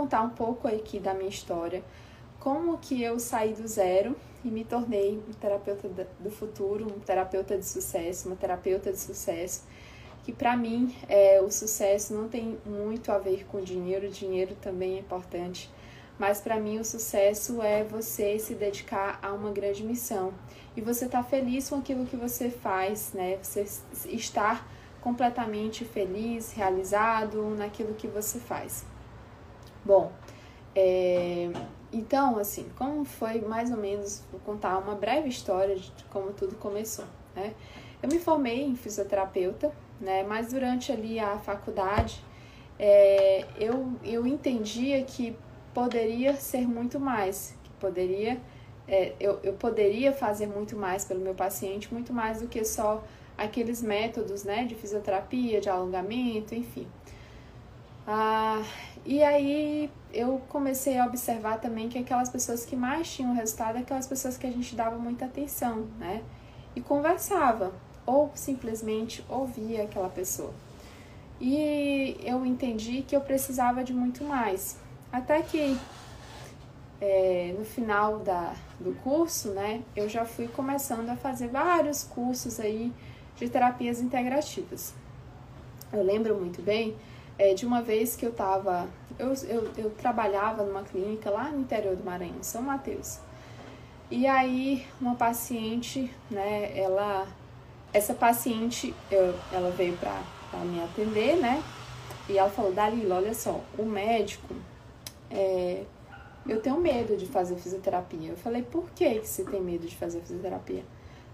contar um pouco aqui da minha história, como que eu saí do zero e me tornei um terapeuta do futuro, um terapeuta de sucesso, uma terapeuta de sucesso. Que para mim é, o sucesso não tem muito a ver com dinheiro, dinheiro também é importante, mas para mim o sucesso é você se dedicar a uma grande missão e você estar tá feliz com aquilo que você faz, né? Você estar completamente feliz, realizado naquilo que você faz. Bom, é, então, assim, como foi mais ou menos, vou contar uma breve história de como tudo começou, né? Eu me formei em fisioterapeuta, né? Mas durante ali a faculdade, é, eu, eu entendia que poderia ser muito mais, que poderia, é, eu, eu poderia fazer muito mais pelo meu paciente, muito mais do que só aqueles métodos, né? De fisioterapia, de alongamento, enfim. Ah, e aí eu comecei a observar também que aquelas pessoas que mais tinham resultado, aquelas pessoas que a gente dava muita atenção, né? E conversava, ou simplesmente ouvia aquela pessoa. E eu entendi que eu precisava de muito mais. Até que é, no final da, do curso, né, eu já fui começando a fazer vários cursos aí de terapias integrativas. Eu lembro muito bem é, de uma vez que eu estava. Eu, eu, eu trabalhava numa clínica lá no interior do Maranhão, São Mateus. E aí, uma paciente, né, ela. Essa paciente, eu, ela veio para me atender, né? E ela falou: Dalila, olha só, o médico. É, eu tenho medo de fazer fisioterapia. Eu falei: por que, que você tem medo de fazer fisioterapia?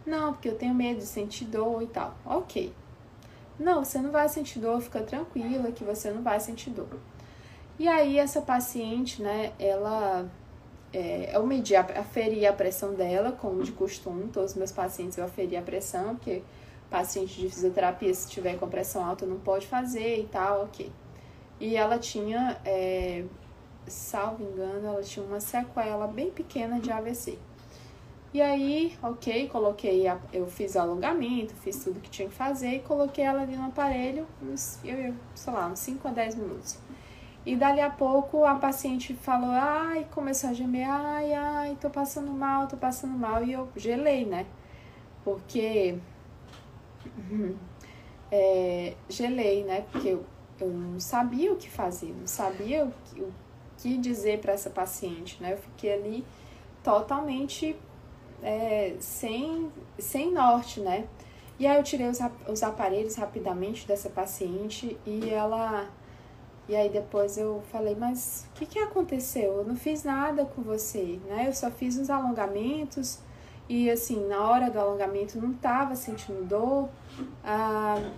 Não, porque eu tenho medo de sentir dor e tal. Ok. Não, você não vai sentir dor, fica tranquila que você não vai sentir dor. E aí essa paciente, né, ela é, eu medi, aferi a pressão dela, como de costume, todos os meus pacientes eu aferi a pressão, porque paciente de fisioterapia, se tiver com pressão alta, não pode fazer e tal, ok. E ela tinha, é, salvo engano, ela tinha uma sequela bem pequena de AVC. E aí, ok, coloquei, a, eu fiz o alongamento, fiz tudo que tinha que fazer e coloquei ela ali no aparelho, uns, eu, sei lá, uns 5 a 10 minutos. E dali a pouco a paciente falou, ai, começou a gemer, ai, ai, tô passando mal, tô passando mal. E eu gelei, né? Porque. É, gelei, né? Porque eu, eu não sabia o que fazer, não sabia o que, o que dizer para essa paciente, né? Eu fiquei ali totalmente é, sem, sem norte, né? E aí eu tirei os, os aparelhos rapidamente dessa paciente e ela. E aí depois eu falei, mas o que, que aconteceu? Eu não fiz nada com você, né? Eu só fiz uns alongamentos e assim, na hora do alongamento não tava sentindo dor. Ah,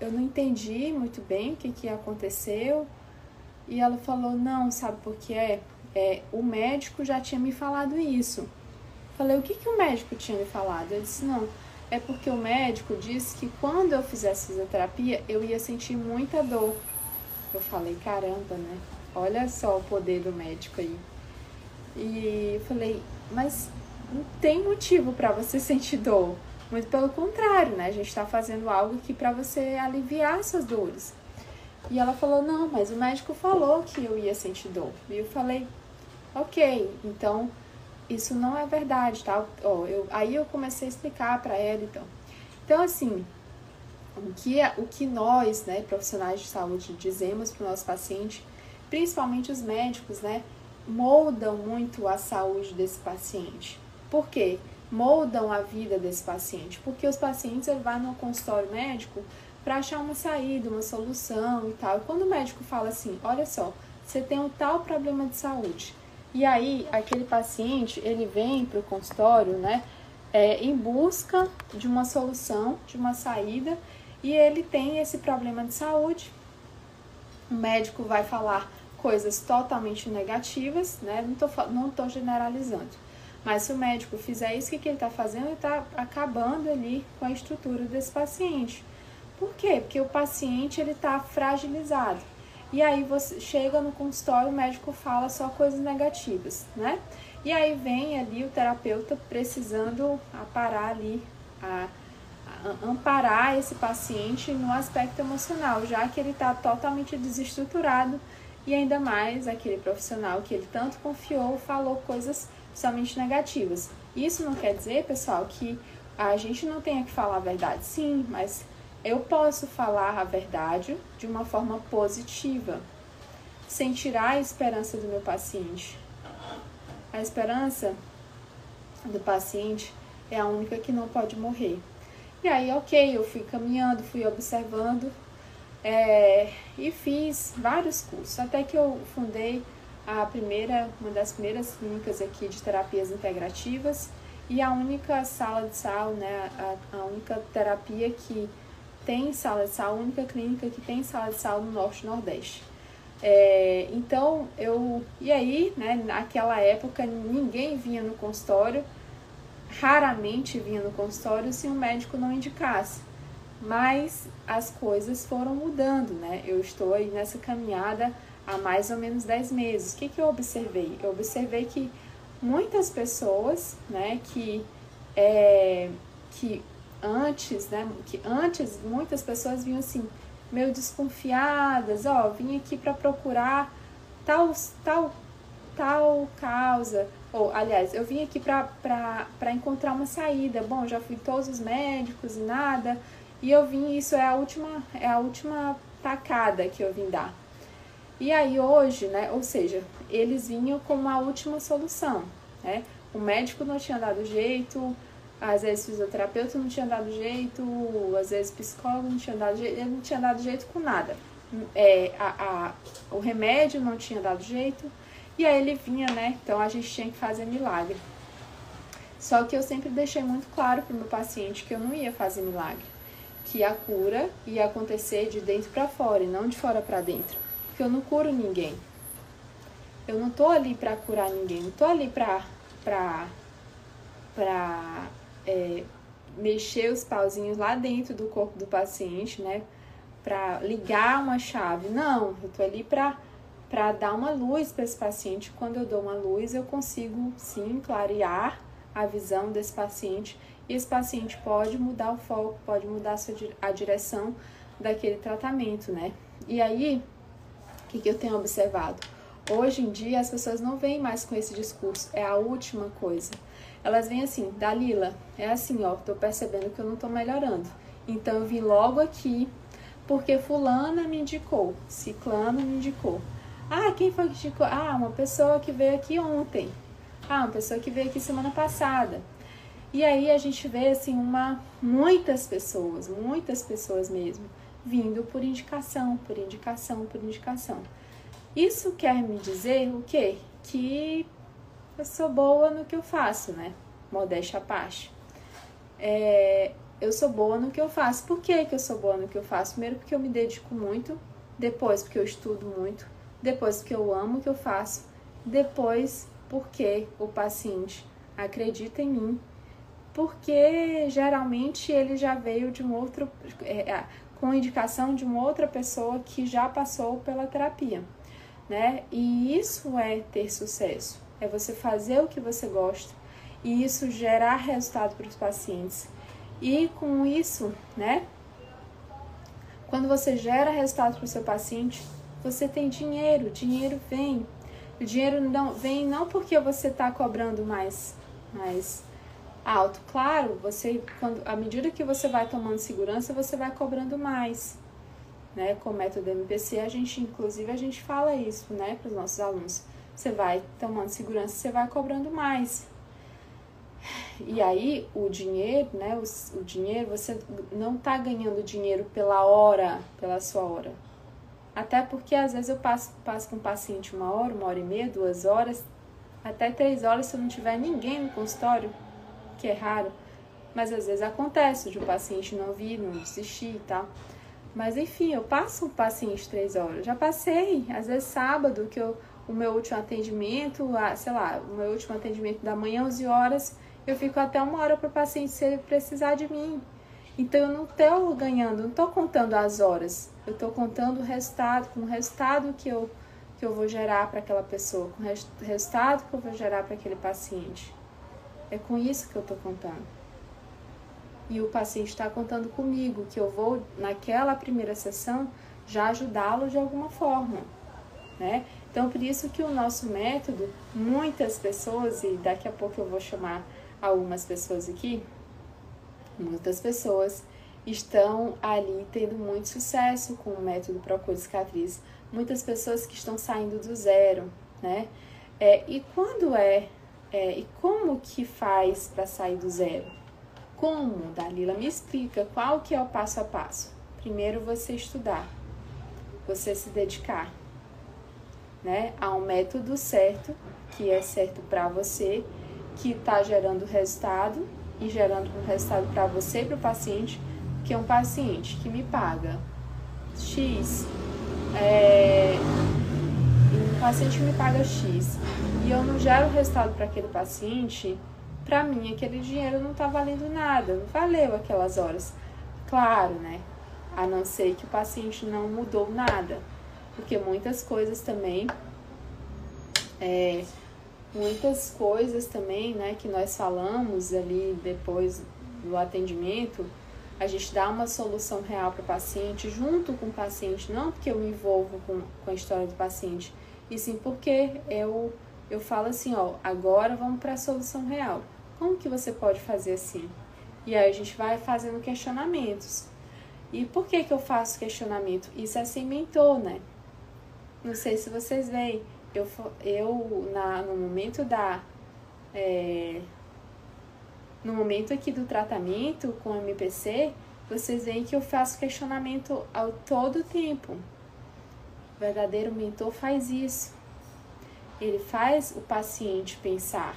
eu não entendi muito bem o que, que aconteceu. E ela falou, não, sabe por que é? é? O médico já tinha me falado isso. Falei, o que, que o médico tinha me falado? Ele disse, não, é porque o médico disse que quando eu fizesse fisioterapia eu ia sentir muita dor. Eu falei, caramba, né? Olha só o poder do médico aí. E falei, mas não tem motivo para você sentir dor. Muito pelo contrário, né? A gente está fazendo algo aqui para você aliviar essas dores. E ela falou, não, mas o médico falou que eu ia sentir dor. E eu falei, ok, então isso não é verdade, tá? Ó, eu, aí eu comecei a explicar para ela, então. Então, assim, o que, é, o que nós, né, profissionais de saúde, dizemos para o nosso paciente, principalmente os médicos, né, moldam muito a saúde desse paciente. Por quê? Moldam a vida desse paciente, porque os pacientes ele vai no consultório médico para achar uma saída, uma solução e tal. E quando o médico fala assim, olha só, você tem um tal problema de saúde, e aí, aquele paciente, ele vem para o consultório, né, é, em busca de uma solução, de uma saída, e ele tem esse problema de saúde. O médico vai falar coisas totalmente negativas, né, não tô, não tô generalizando. Mas se o médico fizer isso, o que, que ele está fazendo? Ele está acabando ali com a estrutura desse paciente. Por quê? Porque o paciente ele está fragilizado. E aí você chega no consultório, o médico fala só coisas negativas, né? E aí vem ali o terapeuta precisando aparar ali, a, a amparar esse paciente no aspecto emocional, já que ele está totalmente desestruturado e ainda mais aquele profissional que ele tanto confiou falou coisas somente negativas. Isso não quer dizer, pessoal, que a gente não tenha que falar a verdade, sim, mas eu posso falar a verdade de uma forma positiva, sem tirar a esperança do meu paciente. A esperança do paciente é a única que não pode morrer. E aí, ok, eu fui caminhando, fui observando é, e fiz vários cursos, até que eu fundei a primeira, uma das primeiras clínicas aqui de terapias integrativas e a única sala de sal, né, a, a única terapia que tem sala de sal, a única clínica que tem sala de sal no Norte e Nordeste. É, então, eu. E aí, né, naquela época, ninguém vinha no consultório, raramente vinha no consultório se um médico não indicasse. Mas as coisas foram mudando, né? Eu estou aí nessa caminhada há mais ou menos 10 meses. O que, que eu observei? Eu observei que muitas pessoas, né, que, é, que antes, né, que antes muitas pessoas vinham assim, meio desconfiadas, ó, vim aqui para procurar tal, tal, tal causa, ou aliás, eu vim aqui para encontrar uma saída. Bom, já fui todos os médicos e nada, e eu vim, isso é a última, é a última tacada que eu vim dar. E aí hoje, né, ou seja, eles vinham com uma última solução, né? O médico não tinha dado jeito, às vezes fisioterapeuta não tinha dado jeito, às vezes psicólogo não tinha dado jeito, ele não tinha dado jeito com nada. É, a, a, o remédio não tinha dado jeito, e aí ele vinha, né? Então a gente tinha que fazer milagre. Só que eu sempre deixei muito claro para o meu paciente que eu não ia fazer milagre, que a cura ia acontecer de dentro para fora e não de fora para dentro, porque eu não curo ninguém. Eu não tô ali para curar ninguém, não tô ali para para para é, mexer os pauzinhos lá dentro do corpo do paciente, né? Para ligar uma chave. Não, eu tô ali para para dar uma luz para esse paciente. Quando eu dou uma luz, eu consigo sim clarear a visão desse paciente e esse paciente pode mudar o foco, pode mudar a, direção daquele tratamento, né? E aí, o que, que eu tenho observado? Hoje em dia as pessoas não vêm mais com esse discurso, é a última coisa. Elas vêm assim, Dalila, é assim, ó, tô percebendo que eu não tô melhorando. Então eu vim logo aqui porque fulana me indicou, ciclano me indicou. Ah, quem foi que indicou? Ah, uma pessoa que veio aqui ontem. Ah, uma pessoa que veio aqui semana passada. E aí a gente vê assim uma muitas pessoas, muitas pessoas mesmo, vindo por indicação, por indicação, por indicação. Isso quer me dizer o quê? Que eu sou boa no que eu faço, né? Modéstia à parte. É, eu sou boa no que eu faço. Por que, que eu sou boa no que eu faço? Primeiro, porque eu me dedico muito. Depois, porque eu estudo muito. Depois, porque eu amo o que eu faço. Depois, porque o paciente acredita em mim. Porque geralmente ele já veio de um outro. É, com indicação de uma outra pessoa que já passou pela terapia. Né? E isso é ter sucesso é você fazer o que você gosta e isso gerar resultado para os pacientes. E com isso, né? Quando você gera resultado para o seu paciente, você tem dinheiro, dinheiro vem. O dinheiro não vem não porque você está cobrando mais, mais alto. Claro, você quando à medida que você vai tomando segurança, você vai cobrando mais. Né? Com o método MPC, a gente inclusive a gente fala isso, né, para os nossos alunos você vai tomando segurança, você vai cobrando mais. E aí o dinheiro, né? O, o dinheiro, você não tá ganhando dinheiro pela hora, pela sua hora. Até porque às vezes eu passo, passo com um paciente uma hora, uma hora e meia, duas horas, até três horas se não tiver ninguém no consultório, que é raro. Mas às vezes acontece de o paciente não vir, não desistir e tal. Mas enfim, eu passo um paciente três horas. Já passei, às vezes sábado, que eu o meu último atendimento, a, sei lá, o meu último atendimento da manhã, 11 horas, eu fico até uma hora para o paciente se ele precisar de mim. Então eu não estou ganhando, não estou contando as horas, eu estou contando o resultado, com o resultado que eu, que eu vou gerar para aquela pessoa, com o resultado que eu vou gerar para aquele paciente. É com isso que eu estou contando. E o paciente está contando comigo, que eu vou, naquela primeira sessão, já ajudá-lo de alguma forma né? Então, por isso que o nosso método, muitas pessoas, e daqui a pouco eu vou chamar algumas pessoas aqui, muitas pessoas estão ali tendo muito sucesso com o método Procure Cicatriz. Muitas pessoas que estão saindo do zero, né? É, e quando é, é, e como que faz para sair do zero? Como, Dalila? Me explica qual que é o passo a passo. Primeiro você estudar, você se dedicar, né? A um método certo, que é certo para você, que está gerando resultado e gerando um resultado para você e para o paciente, que é um paciente que me paga X, é, um paciente me paga X e eu não gero resultado para aquele paciente, para mim aquele dinheiro não está valendo nada, não valeu aquelas horas. Claro, né? A não ser que o paciente não mudou nada, porque muitas coisas também é, muitas coisas também, né, que nós falamos ali depois do atendimento, a gente dá uma solução real para o paciente, junto com o paciente, não porque eu me envolvo com, com a história do paciente, e sim porque eu, eu falo assim, ó, agora vamos para a solução real. Como que você pode fazer assim? E aí a gente vai fazendo questionamentos. E por que que eu faço questionamento? Isso é sem mentor, né? Não sei se vocês veem, eu, eu na, no momento da. É, no momento aqui do tratamento com MPC, vocês veem que eu faço questionamento ao todo tempo. O verdadeiro mentor faz isso. Ele faz o paciente pensar.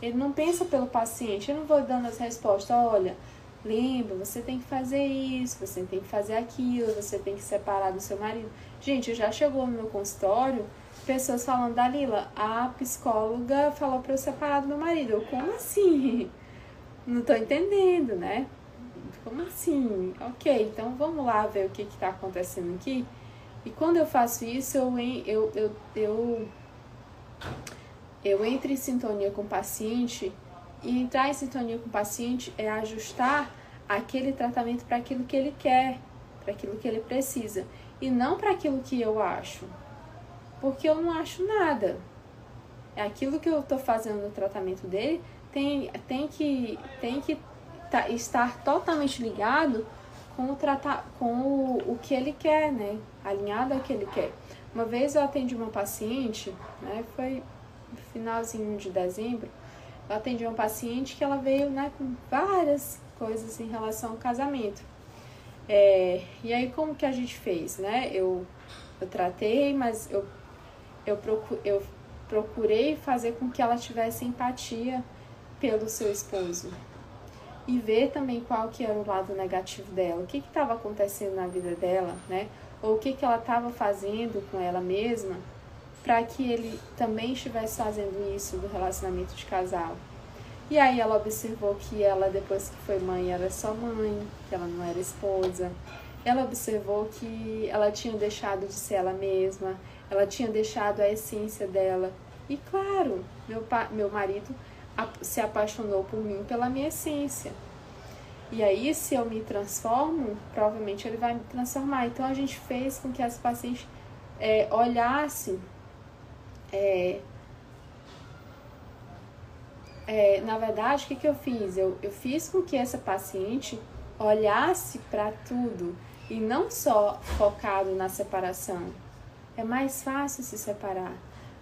Ele não pensa pelo paciente. Eu não vou dando as respostas. Olha, lembra, você tem que fazer isso, você tem que fazer aquilo, você tem que separar do seu marido. Gente, já chegou no meu consultório pessoas falando, Dalila, a psicóloga falou para eu separar do meu marido. Eu, como assim? Não tô entendendo, né? Como assim? Ok, então vamos lá ver o que está acontecendo aqui. E quando eu faço isso, eu, eu, eu, eu, eu entro em sintonia com o paciente. E entrar em sintonia com o paciente é ajustar aquele tratamento para aquilo que ele quer, para aquilo que ele precisa, e não para aquilo que eu acho porque eu não acho nada. É aquilo que eu estou fazendo no tratamento dele tem, tem que, tem que tá, estar totalmente ligado com, o, trata, com o, o que ele quer, né? Alinhado ao que ele quer. Uma vez eu atendi uma paciente, né? Foi no finalzinho de dezembro, eu atendi uma paciente que ela veio né, com várias coisas em relação ao casamento. É, e aí como que a gente fez, né? Eu, eu tratei, mas eu eu, procure, eu procurei fazer com que ela tivesse empatia pelo seu esposo e ver também qual que era o lado negativo dela, o que estava acontecendo na vida dela, né? Ou o que, que ela estava fazendo com ela mesma para que ele também estivesse fazendo isso do relacionamento de casal. E aí ela observou que ela, depois que foi mãe, era só mãe, que ela não era esposa. Ela observou que ela tinha deixado de ser ela mesma, ela tinha deixado a essência dela. E claro, meu, meu marido se apaixonou por mim pela minha essência. E aí, se eu me transformo, provavelmente ele vai me transformar. Então, a gente fez com que as pacientes é, olhassem. É, é, na verdade, o que, que eu fiz? Eu, eu fiz com que essa paciente olhasse para tudo e não só focado na separação é mais fácil se separar.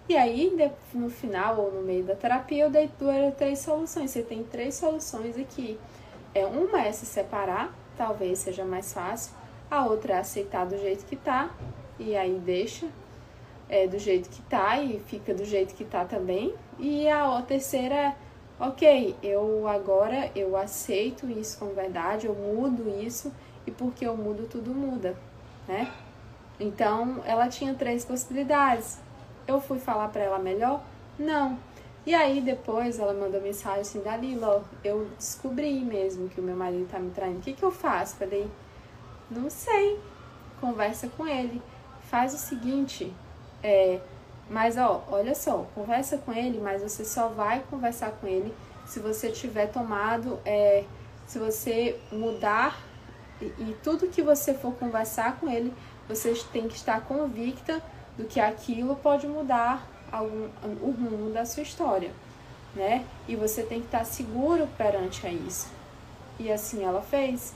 E aí, no final ou no meio da terapia, eu dei três soluções. Você tem três soluções aqui. É, uma é se separar, talvez seja mais fácil. A outra é aceitar do jeito que tá, e aí deixa é, do jeito que tá e fica do jeito que tá também. E a, a terceira é, ok, eu agora eu aceito isso como verdade, eu mudo isso, e porque eu mudo, tudo muda, né? Então, ela tinha três possibilidades. Eu fui falar para ela melhor? Não. E aí, depois, ela mandou mensagem assim, Dalila, eu descobri mesmo que o meu marido tá me traindo. O que, que eu faço? Falei, não sei. Conversa com ele. Faz o seguinte, é, mas ó, olha só, conversa com ele, mas você só vai conversar com ele se você tiver tomado, é, se você mudar e, e tudo que você for conversar com ele, você tem que estar convicta do que aquilo pode mudar algum, o rumo da sua história, né? E você tem que estar seguro perante a isso. E assim ela fez.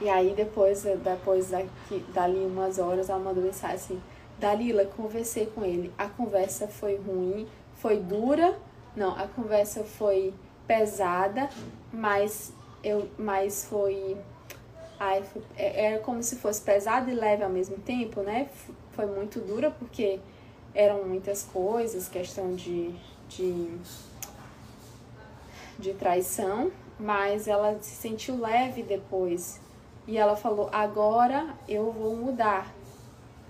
E aí depois, depois daqui, dali umas horas, ela mandou mensagem assim, Dalila, conversei com ele. A conversa foi ruim, foi dura. Não, a conversa foi pesada, mas eu, mas foi, ai, foi é, é como se fosse pesada e leve ao mesmo tempo, né? Foi muito dura porque eram muitas coisas, questão de, de, de traição, mas ela se sentiu leve depois. E ela falou: agora eu vou mudar.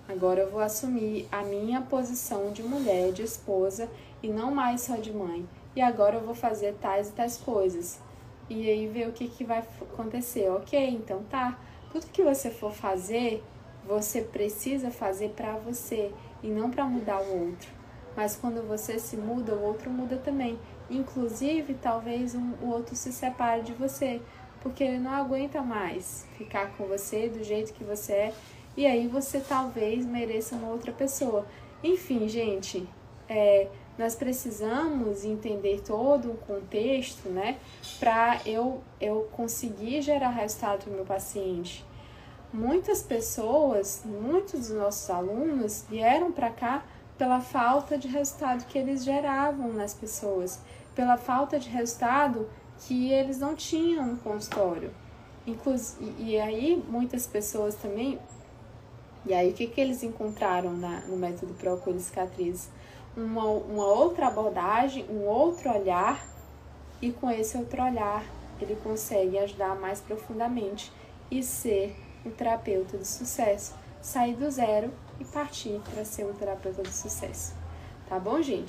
Agora eu vou assumir a minha posição de mulher, de esposa e não mais só de mãe. E agora eu vou fazer tais e tais coisas. E aí ver o que, que vai acontecer. Ok, então tá. Tudo que você for fazer, você precisa fazer para você e não para mudar o outro. Mas quando você se muda, o outro muda também. Inclusive, talvez um, o outro se separe de você, porque ele não aguenta mais ficar com você do jeito que você é, e aí você talvez mereça uma outra pessoa. Enfim, gente, é, nós precisamos entender todo o contexto, né, para eu, eu conseguir gerar resultado no meu paciente. Muitas pessoas, muitos dos nossos alunos vieram para cá pela falta de resultado que eles geravam nas pessoas, pela falta de resultado que eles não tinham no consultório. Inclusive, e aí muitas pessoas também. E aí o que, que eles encontraram na, no método Procure Cicatriz? Uma, uma outra abordagem, um outro olhar, e com esse outro olhar ele consegue ajudar mais profundamente e ser um terapeuta de sucesso, sair do zero e partir para ser um terapeuta de sucesso. Tá bom, gente?